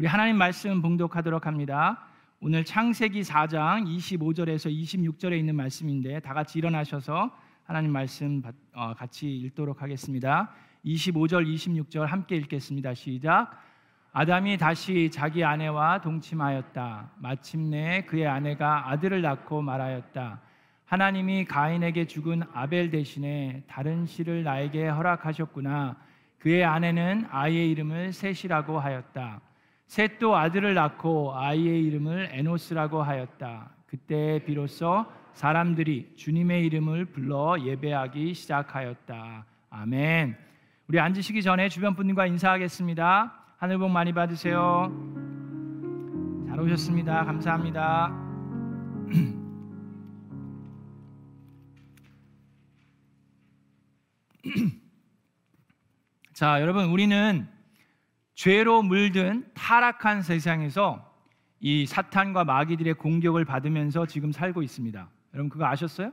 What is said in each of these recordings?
우리 하나님 말씀 봉독하도록 합니다. 오늘 창세기 4장 25절에서 26절에 있는 말씀인데 다 같이 일어나셔서 하나님 말씀 어, 같이 읽도록 하겠습니다. 25절 26절 함께 읽겠습니다. 시작. 아담이 다시 자기 아내와 동침하였다. 마침내 그의 아내가 아들을 낳고 말하였다. 하나님이 가인에게 죽은 아벨 대신에 다른 씨를 나에게 허락하셨구나. 그의 아내는 아이의 이름을 셋이라고 하였다. 셋도 아들을 낳고 아이의 이름을 에노스라고 하였다. 그때 비로소 사람들이 주님의 이름을 불러 예배하기 시작하였다. 아멘. 우리 앉으시기 전에 주변 분들과 인사하겠습니다. 하늘 복 많이 받으세요. 잘 오셨습니다. 감사합니다. 자, 여러분, 우리는 죄로 물든 타락한 세상에서 이 사탄과 마귀들의 공격을 받으면서 지금 살고 있습니다. 여러분, 그거 아셨어요?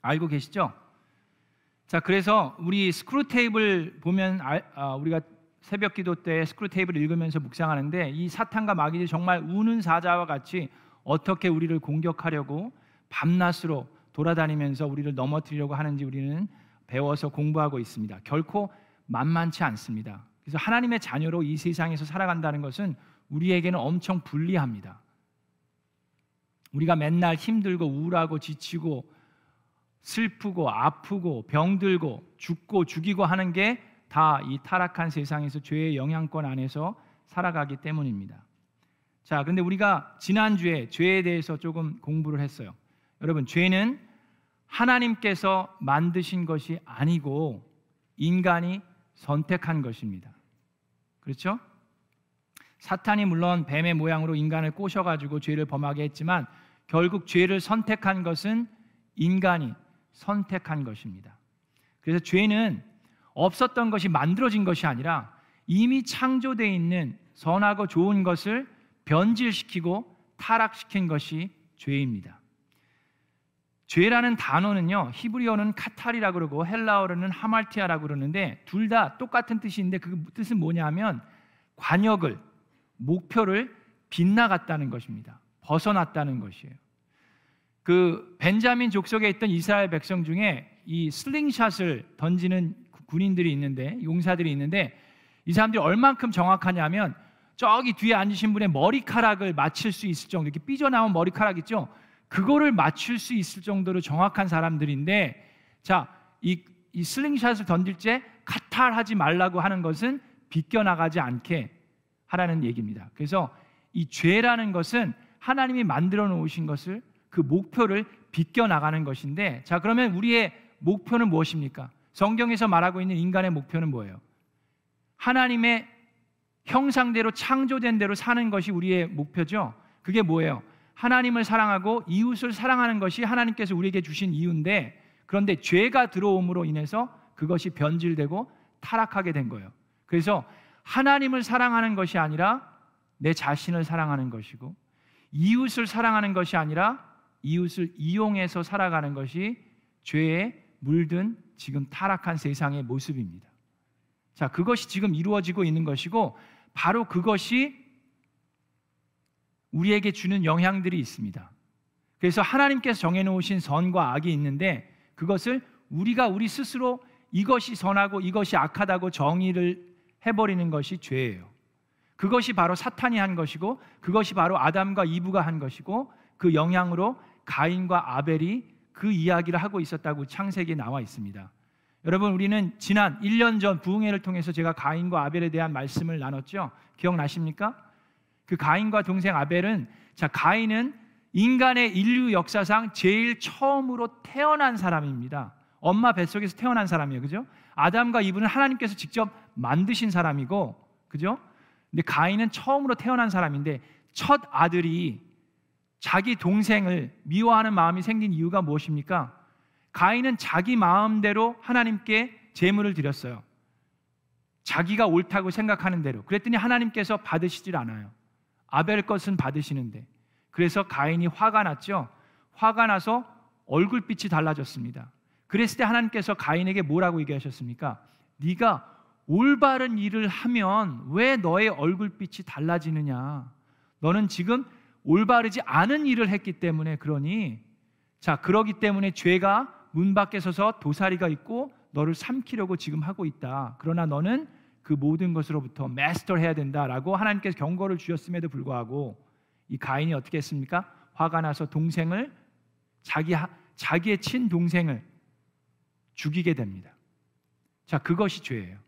알고 계시죠? 자, 그래서 우리 스크루테이프를 보면 아, 우리가 새벽 기도 때 스크루테이프를 읽으면서 묵상하는데 이 사탄과 마귀들이 정말 우는 사자와 같이 어떻게 우리를 공격하려고 밤낮으로 돌아다니면서 우리를 넘어뜨리려고 하는지 우리는 배워서 공부하고 있습니다. 결코 만만치 않습니다. 그래서 하나님의 자녀로 이 세상에서 살아간다는 것은 우리에게는 엄청 불리합니다. 우리가 맨날 힘들고 우울하고 지치고 슬프고 아프고 병들고 죽고 죽이고 하는 게 다 이 타락한 세상에서 죄의 영향권 안에서 살아가기 때문입니다. 자, 근데 우리가 지난주에 죄에 대해서 조금 공부를 했어요. 여러분, 죄는 하나님께서 만드신 것이 아니고 인간이 선택한 것입니다. 그렇죠? 사탄이 물론 뱀의 모양으로 인간을 꼬셔가지고 죄를 범하게 했지만 결국 죄를 선택한 것은 인간이 선택한 것입니다. 그래서 죄는 없었던 것이 만들어진 것이 아니라 이미 창조되어 있는 선하고 좋은 것을 변질시키고 타락시킨 것이 죄입니다. 죄라는 단어는요 히브리어는 카탈이라고 그러고 헬라어로는 하말티아라고 그러는데 둘 다 똑같은 뜻인데 그 뜻은 뭐냐면 관역을 목표를 빗나갔다는 것입니다. 벗어났다는 것이에요. 그 벤자민 족속에 있던 이스라엘 백성 중에 이 슬링샷을 던지는 군인들이 있는데 용사들이 있는데 이 사람들이 얼만큼 정확하냐면 저기 뒤에 앉으신 분의 머리카락을 맞힐 수 있을 정도 이렇게 삐져나온 머리카락 있죠? 그거를 맞출 수 있을 정도로 정확한 사람들인데 자, 이, 이 슬링샷을 던질 때 카탈하지 말라고 하는 것은 비껴나가지 않게 하라는 얘기입니다. 그래서 이 죄라는 것은 하나님이 만들어 놓으신 것을 그 목표를 비껴나가는 것인데 자, 그러면 우리의 목표는 무엇입니까? 성경에서 말하고 있는 인간의 목표는 뭐예요? 하나님의 형상대로 창조된 대로 사는 것이 우리의 목표죠. 그게 뭐예요? 하나님을 사랑하고 이웃을 사랑하는 것이 하나님께서 우리에게 주신 이유인데 그런데 죄가 들어옴으로 인해서 그것이 변질되고 타락하게 된 거예요. 그래서 하나님을 사랑하는 것이 아니라 내 자신을 사랑하는 것이고 이웃을 사랑하는 것이 아니라 이웃을 이용해서 살아가는 것이 죄에 물든 지금 타락한 세상의 모습입니다. 자, 그것이 지금 이루어지고 있는 것이고 바로 그것이 우리에게 주는 영향들이 있습니다. 그래서 하나님께서 정해놓으신 선과 악이 있는데 그것을 우리가 우리 스스로 이것이 선하고 이것이 악하다고 정의를 해버리는 것이 죄예요. 그것이 바로 사탄이 한 것이고 그것이 바로 아담과 이브가 한 것이고 그 영향으로 가인과 아벨이 그 이야기를 하고 있었다고 창세기에 나와 있습니다. 여러분 우리는 지난 1년 전 부흥회를 통해서 제가 가인과 아벨에 대한 말씀을 나눴죠. 기억나십니까? 그 가인과 동생 아벨은 자 가인은 인간의 인류 역사상 제일 처음으로 태어난 사람입니다. 엄마 뱃속에서 태어난 사람이에요. 그죠? 아담과 이브는 하나님께서 직접 만드신 사람이고 그죠? 근데 가인은 처음으로 태어난 사람인데 첫 아들이 자기 동생을 미워하는 마음이 생긴 이유가 무엇입니까? 가인은 자기 마음대로 하나님께 제물을 드렸어요. 자기가 옳다고 생각하는 대로. 그랬더니 하나님께서 받으시질 않아요. 아벨 것은 받으시는데 그래서 가인이 화가 났죠. 화가 나서 얼굴빛이 달라졌습니다. 그랬을 때 하나님께서 가인에게 뭐라고 얘기하셨습니까? 네가 올바른 일을 하면 왜 너의 얼굴빛이 달라지느냐? 너는 지금 올바르지 않은 일을 했기 때문에 그러니 자, 그러기 때문에 죄가 문 밖에 서서 도사리가 있고 너를 삼키려고 지금 하고 있다. 그러나 너는 그 모든 것으로부터 마스터 해야 된다라고 하나님께서 경고를 주셨음에도 불구하고 이 가인이 어떻게 했습니까? 화가 나서 동생을 자기 자기의 친 동생을 죽이게 됩니다. 자, 그것이 죄예요.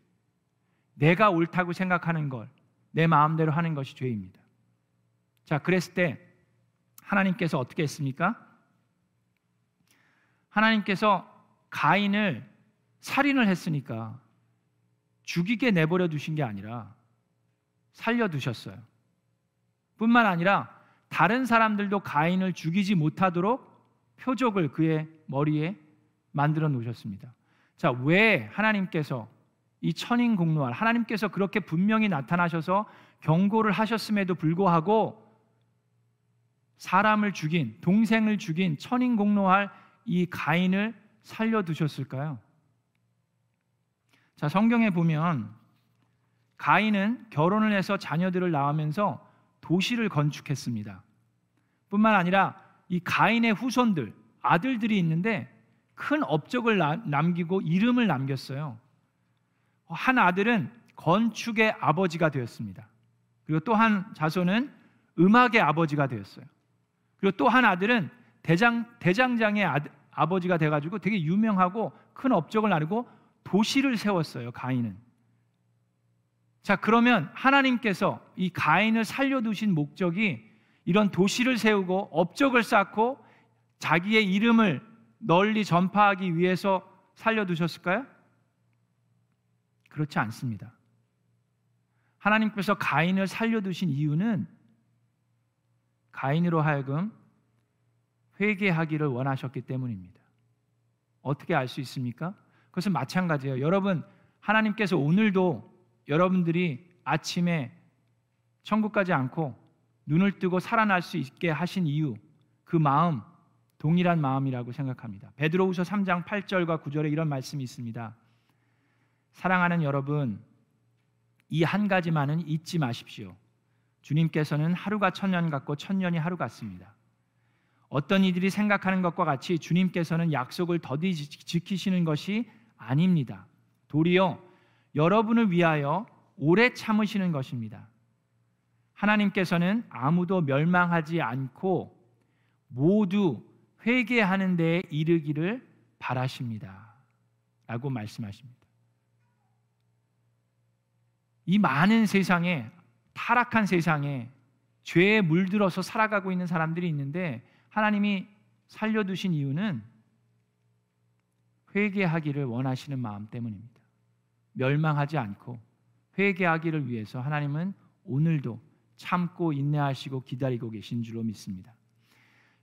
내가 옳다고 생각하는 걸 내 마음대로 하는 것이 죄입니다. 자, 그랬을 때 하나님께서 어떻게 했습니까? 하나님께서 가인을 살인을 했으니까 죽이게 내버려 두신 게 아니라 살려 두셨어요. 뿐만 아니라 다른 사람들도 가인을 죽이지 못하도록 표적을 그의 머리에 만들어 놓으셨습니다. 자, 왜 하나님께서 이 천인 공로할 하나님께서 그렇게 분명히 나타나셔서 경고를 하셨음에도 불구하고 사람을 죽인 동생을 죽인 천인 공로할 이 가인을 살려 두셨을까요? 자, 성경에 보면 가인은 결혼을 해서 자녀들을 낳으면서 도시를 건축했습니다. 뿐만 아니라 이 가인의 후손들, 아들들이 있는데 큰 업적을 남기고 이름을 남겼어요. 한 아들은 건축의 아버지가 되었습니다. 그리고 또 한 자손은 음악의 아버지가 되었어요. 그리고 또 한 아들은 대장 대장장의 아들, 아버지가 돼가지고 되게 유명하고 큰 업적을 나누고 도시를 세웠어요. 가인은. 자 그러면 하나님께서 이 가인을 살려두신 목적이 이런 도시를 세우고 업적을 쌓고 자기의 이름을 널리 전파하기 위해서 살려두셨을까요? 그렇지 않습니다. 하나님께서 가인을 살려두신 이유는 가인으로 하여금 회개하기를 원하셨기 때문입니다. 어떻게 알 수 있습니까? 그것은 마찬가지예요. 여러분, 하나님께서 오늘도 여러분들이 아침에 천국 가지 않고 눈을 뜨고 살아날 수 있게 하신 이유, 그 마음 동일한 마음이라고 생각합니다. 베드로후서 3장 8절과 9절에 이런 말씀이 있습니다. 사랑하는 여러분, 이 한 가지만은 잊지 마십시오. 주님께서는 하루가 천년 같고 천년이 하루 같습니다. 어떤 이들이 생각하는 것과 같이 주님께서는 약속을 더디 지키시는 것이 아닙니다. 도리어 여러분을 위하여 오래 참으시는 것입니다. 하나님께서는 아무도 멸망하지 않고 모두 회개하는 데 이르기를 바라십니다. 라고 말씀하십니다. 이 많은 세상에 타락한 세상에 죄에 물들어서 살아가고 있는 사람들이 있는데 하나님이 살려두신 이유는 회개하기를 원하시는 마음 때문입니다. 멸망하지 않고 회개하기를 위해서 하나님은 오늘도 참고 인내하시고 기다리고 계신 줄로 믿습니다.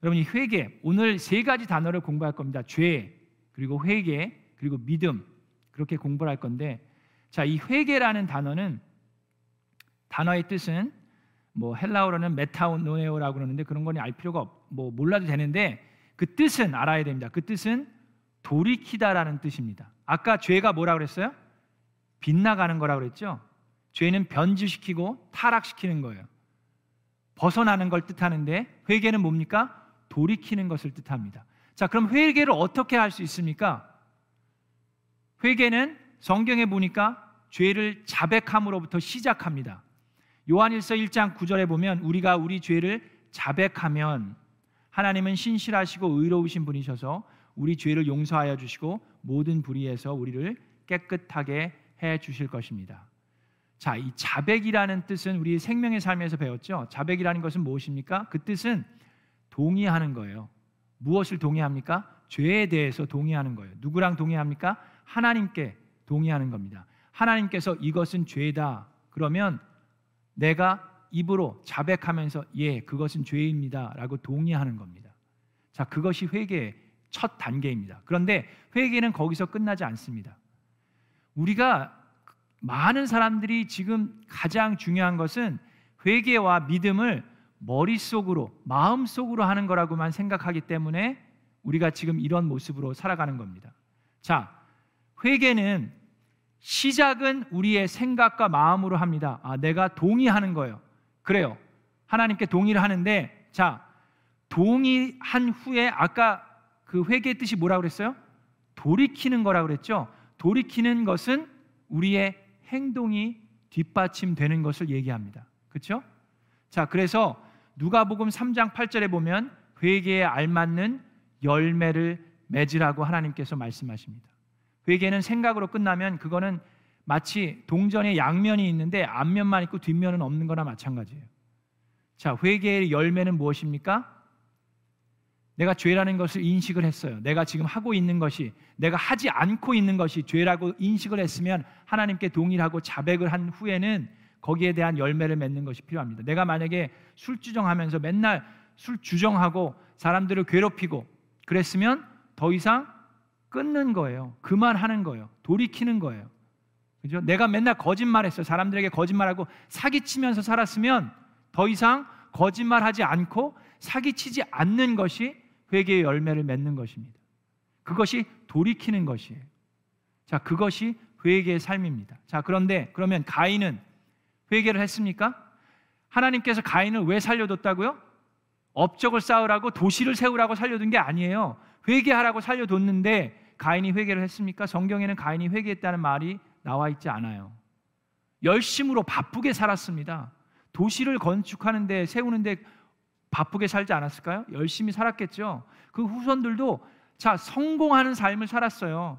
여러분 이 회개 오늘 세 가지 단어를 공부할 겁니다. 죄 그리고 회개 그리고 믿음 그렇게 공부를 할 건데 자 이 회개라는 단어는 단어의 뜻은 뭐 헬라어로는 메타노에오라고 그러는데 그런 거니 알 필요가 없, 뭐 몰라도 되는데 그 뜻은 알아야 됩니다. 그 뜻은 돌이키다라는 뜻입니다. 아까 죄가 뭐라 그랬어요? 빗나가는 거라 그랬죠? 죄는 변질시키고 타락시키는 거예요. 벗어나는 걸 뜻하는데 회개는 뭡니까? 돌이키는 것을 뜻합니다. 자, 그럼 회개를 어떻게 할 수 있습니까? 회개는 성경에 보니까 죄를 자백함으로부터 시작합니다. 요한일서 1장 9절에 보면 우리가 우리 죄를 자백하면 하나님은 신실하시고 의로우신 분이셔서 우리 죄를 용서하여 주시고 모든 불의에서 우리를 깨끗하게 해 주실 것입니다. 자, 이 자백이라는 뜻은 우리 생명의 삶에서 배웠죠. 자백이라는 것은 무엇입니까? 그 뜻은 동의하는 거예요. 무엇을 동의합니까? 죄에 대해서 동의하는 거예요. 누구랑 동의합니까? 하나님께 동의하는 겁니다. 하나님께서 이것은 죄다. 그러면 내가 입으로 자백하면서 예, 그것은 죄입니다라고 동의하는 겁니다. 자, 그것이 회개의 첫 단계입니다. 그런데 회개는 거기서 끝나지 않습니다. 우리가 많은 사람들이 지금 가장 중요한 것은 회개와 믿음을 머릿속으로, 마음속으로 하는 거라고만 생각하기 때문에 우리가 지금 이런 모습으로 살아가는 겁니다. 자, 회개는 시작은 우리의 생각과 마음으로 합니다. 아, 내가 동의하는 거예요. 그래요. 하나님께 동의를 하는데 자, 동의한 후에 아까 그 회개의 뜻이 뭐라고 그랬어요? 돌이키는 거라고 그랬죠. 돌이키는 것은 우리의 행동이 뒷받침되는 것을 얘기합니다. 그렇죠? 자, 그래서 누가복음 3장 8절에 보면 회개에 알맞는 열매를 맺으라고 하나님께서 말씀하십니다. 회개는 생각으로 끝나면 그거는 마치 동전의 양면이 있는데 앞면만 있고 뒷면은 없는 거나 마찬가지예요. 자, 회개의 열매는 무엇입니까? 내가 죄라는 것을 인식을 했어요. 내가 지금 하고 있는 것이 내가 하지 않고 있는 것이 죄라고 인식을 했으면 하나님께 동일하고 자백을 한 후에는 거기에 대한 열매를 맺는 것이 필요합니다. 내가 만약에 술 주정하면서 맨날 술 주정하고 사람들을 괴롭히고 그랬으면 더 이상 끊는 거예요. 그만하는 거예요. 돌이키는 거예요. 그죠? 내가 맨날 거짓말했어요. 사람들에게 거짓말하고 사기치면서 살았으면 더 이상 거짓말하지 않고 사기치지 않는 것이 회개의 열매를 맺는 것입니다. 그것이 돌이키는 것이에요. 자, 그것이 회개의 삶입니다. 자, 그런데 그러면 가인은 회개를 했습니까? 하나님께서 가인을 왜 살려뒀다고요? 업적을 쌓으라고 도시를 세우라고 살려둔 게 아니에요. 회개하라고 살려뒀는데 가인이 회개를 했습니까? 성경에는 가인이 회개했다는 말이 나와 있지 않아요. 열심으로 바쁘게 살았습니다. 도시를 건축하는데 세우는데 바쁘게 살지 않았을까요? 열심히 살았겠죠. 그 후손들도 자 성공하는 삶을 살았어요.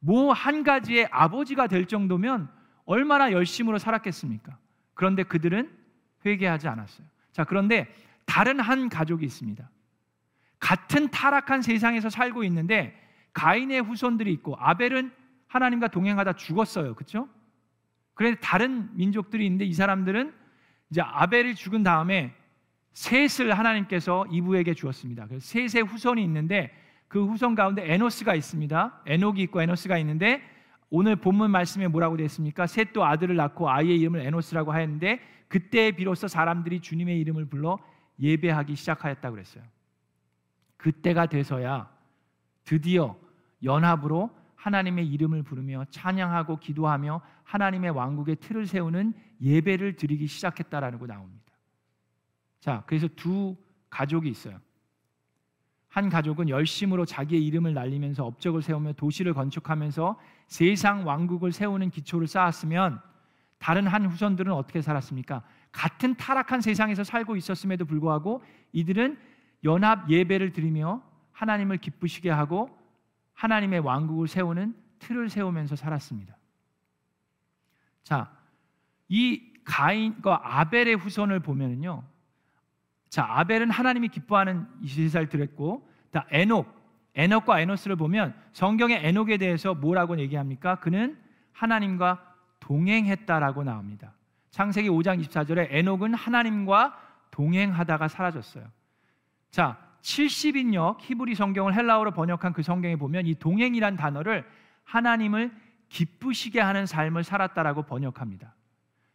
뭐 한 가지의 아버지가 될 정도면 얼마나 열심으로 살았겠습니까? 그런데 그들은 회개하지 않았어요. 자 그런데 다른 한 가족이 있습니다. 같은 타락한 세상에서 살고 있는데 가인의 후손들이 있고 아벨은 하나님과 동행하다 죽었어요. 그렇죠? 그런데 다른 민족들이 있는데 이 사람들은 이제 아벨이 죽은 다음에 셋을 하나님께서 이브에게 주었습니다. 그래서 셋의 후손이 있는데 그 후손 가운데 에노스가 있습니다. 에녹이 있고 에노스가 있는데 오늘 본문 말씀에 뭐라고 되어 있습니까? 셋도 아들을 낳고 아이의 이름을 에노스라고 하였는데 그때 비로소 사람들이 주님의 이름을 불러 예배하기 시작하였다고 그랬어요. 그때가 돼서야 드디어 연합으로 하나님의 이름을 부르며 찬양하고 기도하며 하나님의 왕국의 틀을 세우는 예배를 드리기 시작했다라는 거 나옵니다. 자, 그래서 두 가족이 있어요. 한 가족은 열심으로 자기의 이름을 날리면서 업적을 세우며 도시를 건축하면서 세상 왕국을 세우는 기초를 쌓았으면 다른 한 후손들은 어떻게 살았습니까? 같은 타락한 세상에서 살고 있었음에도 불구하고 이들은 연합 예배를 드리며 하나님을 기쁘시게 하고 하나님의 왕국을 세우는 틀을 세우면서 살았습니다. 자, 이 가인과 아벨의 후손을 보면은요. 자, 아벨은 하나님이 기뻐하는 이스라엘 들었고, 자, 에녹, 에녹과 에노스를 보면 성경의 에녹에 대해서 뭐라고 얘기합니까? 그는 하나님과 동행했다라고 나옵니다. 창세기 5장 24절에 에녹은 하나님과 동행하다가 사라졌어요. 자, 70인역 히브리 성경을 헬라어로 번역한 그 성경에 보면 이 동행이란 단어를 하나님을 기쁘시게 하는 삶을 살았다라고 번역합니다.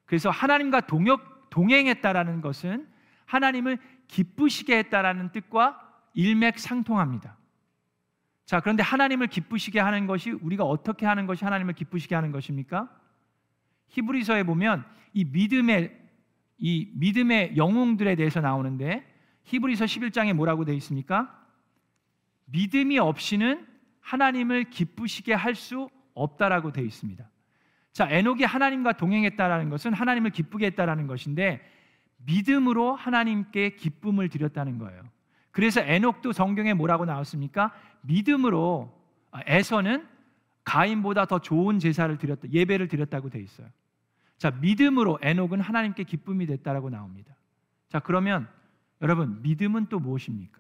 그래서 하나님과 동역, 동행했다라는 것은 하나님을 기쁘시게 했다라는 뜻과 일맥상통합니다. 자, 그런데 하나님을 기쁘시게 하는 것이 우리가 어떻게 하는 것이 하나님을 기쁘시게 하는 것입니까? 히브리서에 보면 이 믿음의 이 믿음의 영웅들에 대해서 나오는데 히브리서 11장에 뭐라고 되어 있습니까? 믿음이 없이는 하나님을 기쁘시게 할 수 없다라고 되어 있습니다. 자, 에녹이 하나님과 동행했다라는 것은 하나님을 기쁘게 했다라는 것인데 믿음으로 하나님께 기쁨을 드렸다는 거예요. 그래서 에녹도 성경에 뭐라고 나왔습니까? 믿음으로 아, 에서는 가인보다 더 좋은 제사를 드렸다, 예배를 드렸다고 되어 있어요. 자, 믿음으로 에녹은 하나님께 기쁨이 됐다라고 나옵니다. 자, 그러면 여러분, 믿음은 또 무엇입니까?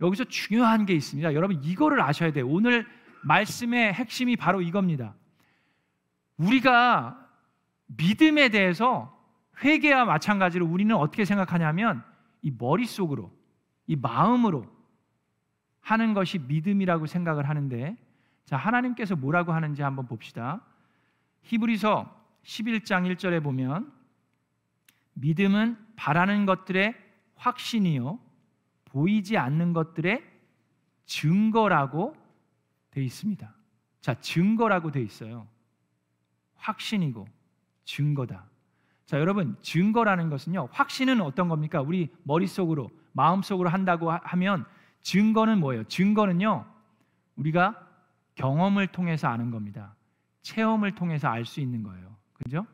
여기서 중요한 게 있습니다. 여러분, 이거를 아셔야 돼요. 오늘 말씀의 핵심이 바로 이겁니다. 우리가 믿음에 대해서 회개와 마찬가지로 우리는 어떻게 생각하냐면 이 머릿속으로 이 마음으로 하는 것이 믿음이라고 생각을 하는데 자 하나님께서 뭐라고 하는지 한번 봅시다. 히브리서 11장 1절에 보면 믿음은 바라는 것들의 확신이요 보이지 않는 것들의 증거라고 되어 있습니다. 자, 증거라고 돼 있어요. 확신이고 증거다. 자, 여러분, 증거라는 것은요. 확신은 어떤 겁니까? 우리 머릿속으로, 마음속으로 한다고 하면 증거는 뭐예요? 증거는요. 우리가 경험을 통해서 아는 겁니다. 체험을 통해서 알 수 있는 거예요. 그죠?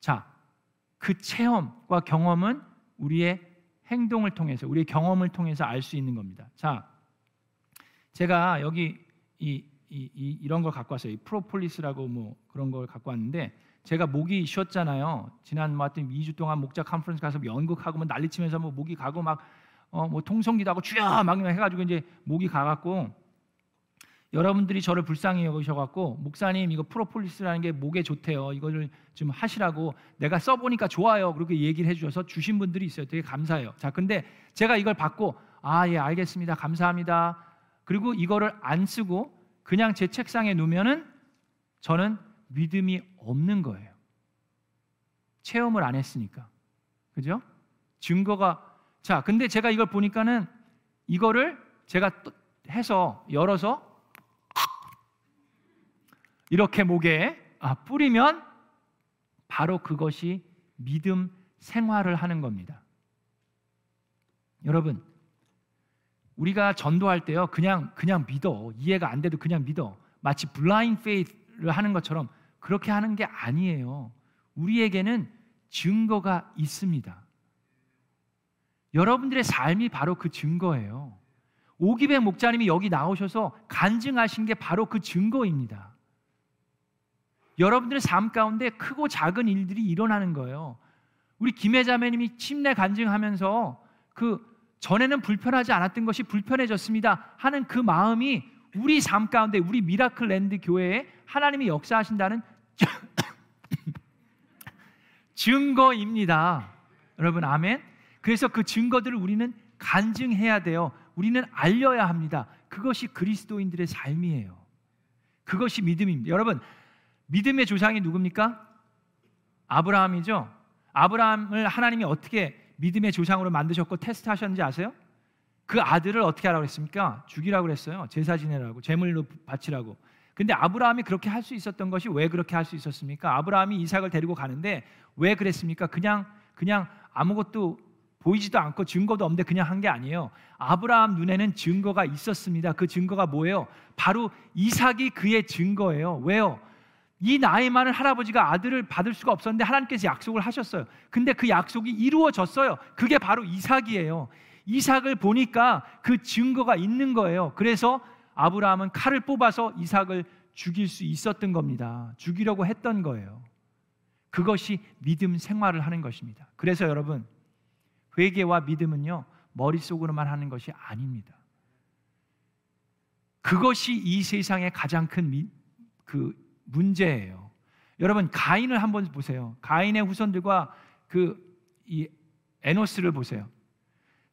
자, 그 체험과 경험은 우리의 행동을 통해서, 우리의 경험을 통해서 알 수 있는 겁니다. 자, 제가 여기 이, 이, 이 이런 걸 갖고 왔어요. 이 프로폴리스라고 뭐 그런 걸 갖고 왔는데 제가 목이 쉬었잖아요. 지난 뭐 하여튼 2주 동안 목자 컨퍼런스 가서 연극하고 뭐 난리치면서 뭐 목이 가고 막 어 뭐 통성기도 하고 주여 막 해가지고 이제 목이 가갖고 여러분들이 저를 불쌍히 여기셔갖고 목사님 이거 프로폴리스라는 게 목에 좋대요. 이거를 좀 하시라고 내가 써보니까 좋아요. 그렇게 얘기를 해주셔서 주신 분들이 있어요. 되게 감사해요. 자, 근데 제가 이걸 받고 아 예 알겠습니다. 감사합니다. 그리고 이거를 안 쓰고 그냥 제 책상에 놓으면은 저는 믿음이 없는 거예요. 체험을 안 했으니까. 그죠? 증거가 자, 근데 제가 이걸 보니까는 이거를 제가 해서 열어서 이렇게 목에 아, 뿌리면 바로 그것이 믿음 생활을 하는 겁니다. 여러분, 우리가 전도할 때요, 그냥 그냥 믿어 이해가 안 돼도 그냥 믿어 마치 블라인 페이스를 하는 것처럼 그렇게 하는 게 아니에요. 우리에게는 증거가 있습니다. 여러분들의 삶이 바로 그 증거예요. 오기백 목자님이 여기 나오셔서 간증하신 게 바로 그 증거입니다. 여러분들의 삶 가운데 크고 작은 일들이 일어나는 거예요. 우리 김혜자매님이 침례 간증하면서 그 전에는 불편하지 않았던 것이 불편해졌습니다 하는 그 마음이 우리 삶 가운데 우리 미라클 랜드 교회에 하나님이 역사하신다는 증거입니다. 여러분 아멘. 그래서 그 증거들을 우리는 간증해야 돼요. 우리는 알려야 합니다. 그것이 그리스도인들의 삶이에요. 그것이 믿음입니다. 여러분 믿음의 조상이 누굽니까? 아브라함이죠. 아브라함을 하나님이 어떻게 믿음의 조상으로 만드셨고 테스트하셨는지 아세요? 그 아들을 어떻게 하라고 했습니까? 죽이라고 그랬어요. 제사 지내라고, 제물로 바치라고. 근데 아브라함이 그렇게 할 수 있었던 것이 왜 그렇게 할 수 있었습니까? 아브라함이 이삭을 데리고 가는데 왜 그랬습니까? 그냥 그냥 아무것도 보이지도 않고 증거도 없는데 그냥 한 게 아니에요. 아브라함 눈에는 증거가 있었습니다. 그 증거가 뭐예요? 바로 이삭이 그의 증거예요. 왜요? 이 나이 많은 할아버지가 아들을 받을 수가 없었는데 하나님께서 약속을 하셨어요. 근데 그 약속이 이루어졌어요. 그게 바로 이삭이에요. 이삭을 보니까 그 증거가 있는 거예요. 그래서 아브라함은 칼을 뽑아서 이삭을 죽일 수 있었던 겁니다. 죽이려고 했던 거예요. 그것이 믿음 생활을 하는 것입니다. 그래서 여러분, 회개와 믿음은요, 머릿속으로만 하는 것이 아닙니다. 그것이 이 세상의 가장 큰 그 문제예요. 여러분 가인을 한번 보세요. 가인의 후손들과 그 이 에노스를 보세요.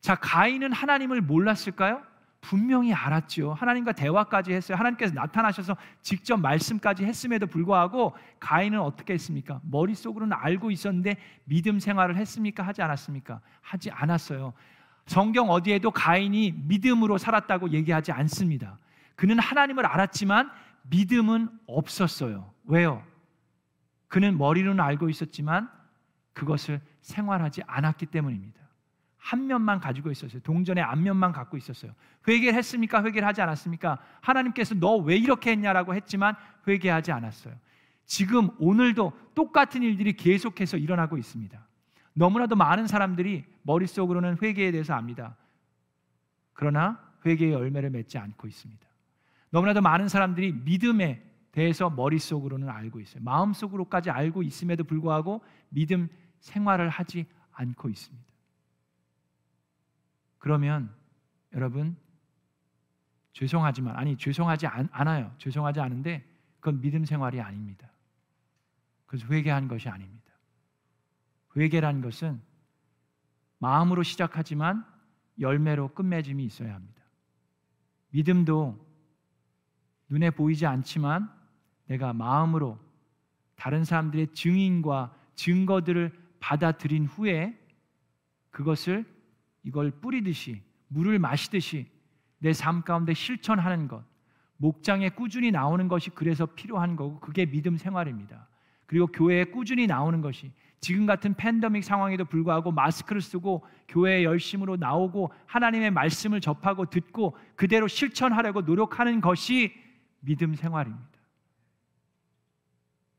자, 가인은 하나님을 몰랐을까요? 분명히 알았죠. 하나님과 대화까지 했어요. 하나님께서 나타나셔서 직접 말씀까지 했음에도 불구하고 가인은 어떻게 했습니까? 머릿속으로는 알고 있었는데 믿음 생활을 했습니까? 하지 않았습니까? 하지 않았어요. 성경 어디에도 가인이 믿음으로 살았다고 얘기하지 않습니다. 그는 하나님을 알았지만 믿음은 없었어요. 왜요? 그는 머리로는 알고 있었지만 그것을 생활하지 않았기 때문입니다. 한 면만 가지고 있었어요. 동전의 앞면만 갖고 있었어요. 회개를 했습니까? 회개를 하지 않았습니까? 하나님께서 너 왜 이렇게 했냐라고 했지만 회개하지 않았어요. 지금 오늘도 똑같은 일들이 계속해서 일어나고 있습니다. 너무나도 많은 사람들이 머릿속으로는 회개에 대해서 압니다. 그러나 회개의 열매를 맺지 않고 있습니다. 너무나도 많은 사람들이 믿음에 대해서 머릿속으로는 알고 있어요. 마음속으로까지 알고 있음에도 불구하고 믿음 생활을 하지 않고 있습니다. 그러면 여러분 죄송하지만 아니 죄송하지 않, 아요 죄송하지 않은데 그건 믿음 생활이 아닙니다. 그래서 회개한 것이 아닙니다. 회개란 것은 마음으로 시작하지만 열매로 끝맺음이 있어야 합니다. 믿음도 눈에 보이지 않지만 내가 마음으로 다른 사람들의 증인과 증거들을 받아들인 후에 그것을 이걸 뿌리듯이 물을 마시듯이 내 삶 가운데 실천하는 것. 목장에 꾸준히 나오는 것이 그래서 필요한 거고 그게 믿음 생활입니다. 그리고 교회에 꾸준히 나오는 것이 지금 같은 팬데믹 상황에도 불구하고 마스크를 쓰고 교회에 열심으로 나오고 하나님의 말씀을 접하고 듣고 그대로 실천하려고 노력하는 것이 믿음 생활입니다.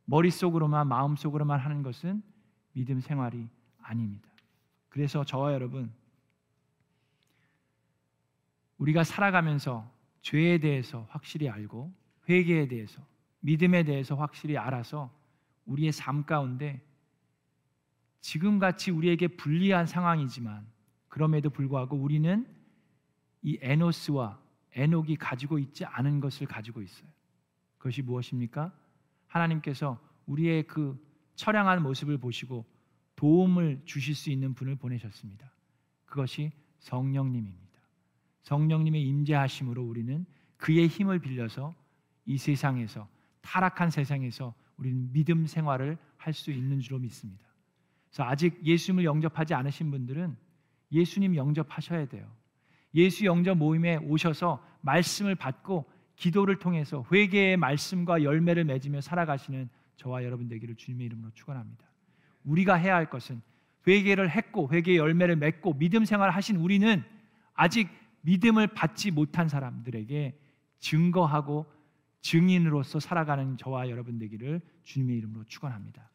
머릿속으로만 마음속으로만 하는 것은 믿음 생활이 아닙니다. 그래서 저와 여러분 우리가 살아가면서 죄에 대해서 확실히 알고 회개에 대해서 믿음에 대해서 확실히 알아서 우리의 삶 가운데 지금 같이 우리에게 불리한 상황이지만 그럼에도 불구하고 우리는 이 에노스와 에녹이 가지고 있지 않은 것을 가지고 있어요. 그것이 무엇입니까? 하나님께서 우리의 그 처량한 모습을 보시고 도움을 주실 수 있는 분을 보내셨습니다. 그것이 성령님입니다. 성령님의 임재하심으로 우리는 그의 힘을 빌려서 이 세상에서 타락한 세상에서 우리는 믿음 생활을 할 수 있는 줄로 믿습니다. 그래서 아직 예수님을 영접하지 않으신 분들은 예수님 영접하셔야 돼요. 예수 영접 모임에 오셔서 말씀을 받고 기도를 통해서 회개의 말씀과 열매를 맺으며 살아가시는 저와 여러분 되기를 주님의 이름으로 축원합니다. 우리가 해야 할 것은 회개를 했고 회개의 열매를 맺고 믿음 생활을 하신 우리는 아직 믿음을 받지 못한 사람들에게 증거하고 증인으로서 살아가는 저와 여러분 되기를 주님의 이름으로 축원합니다.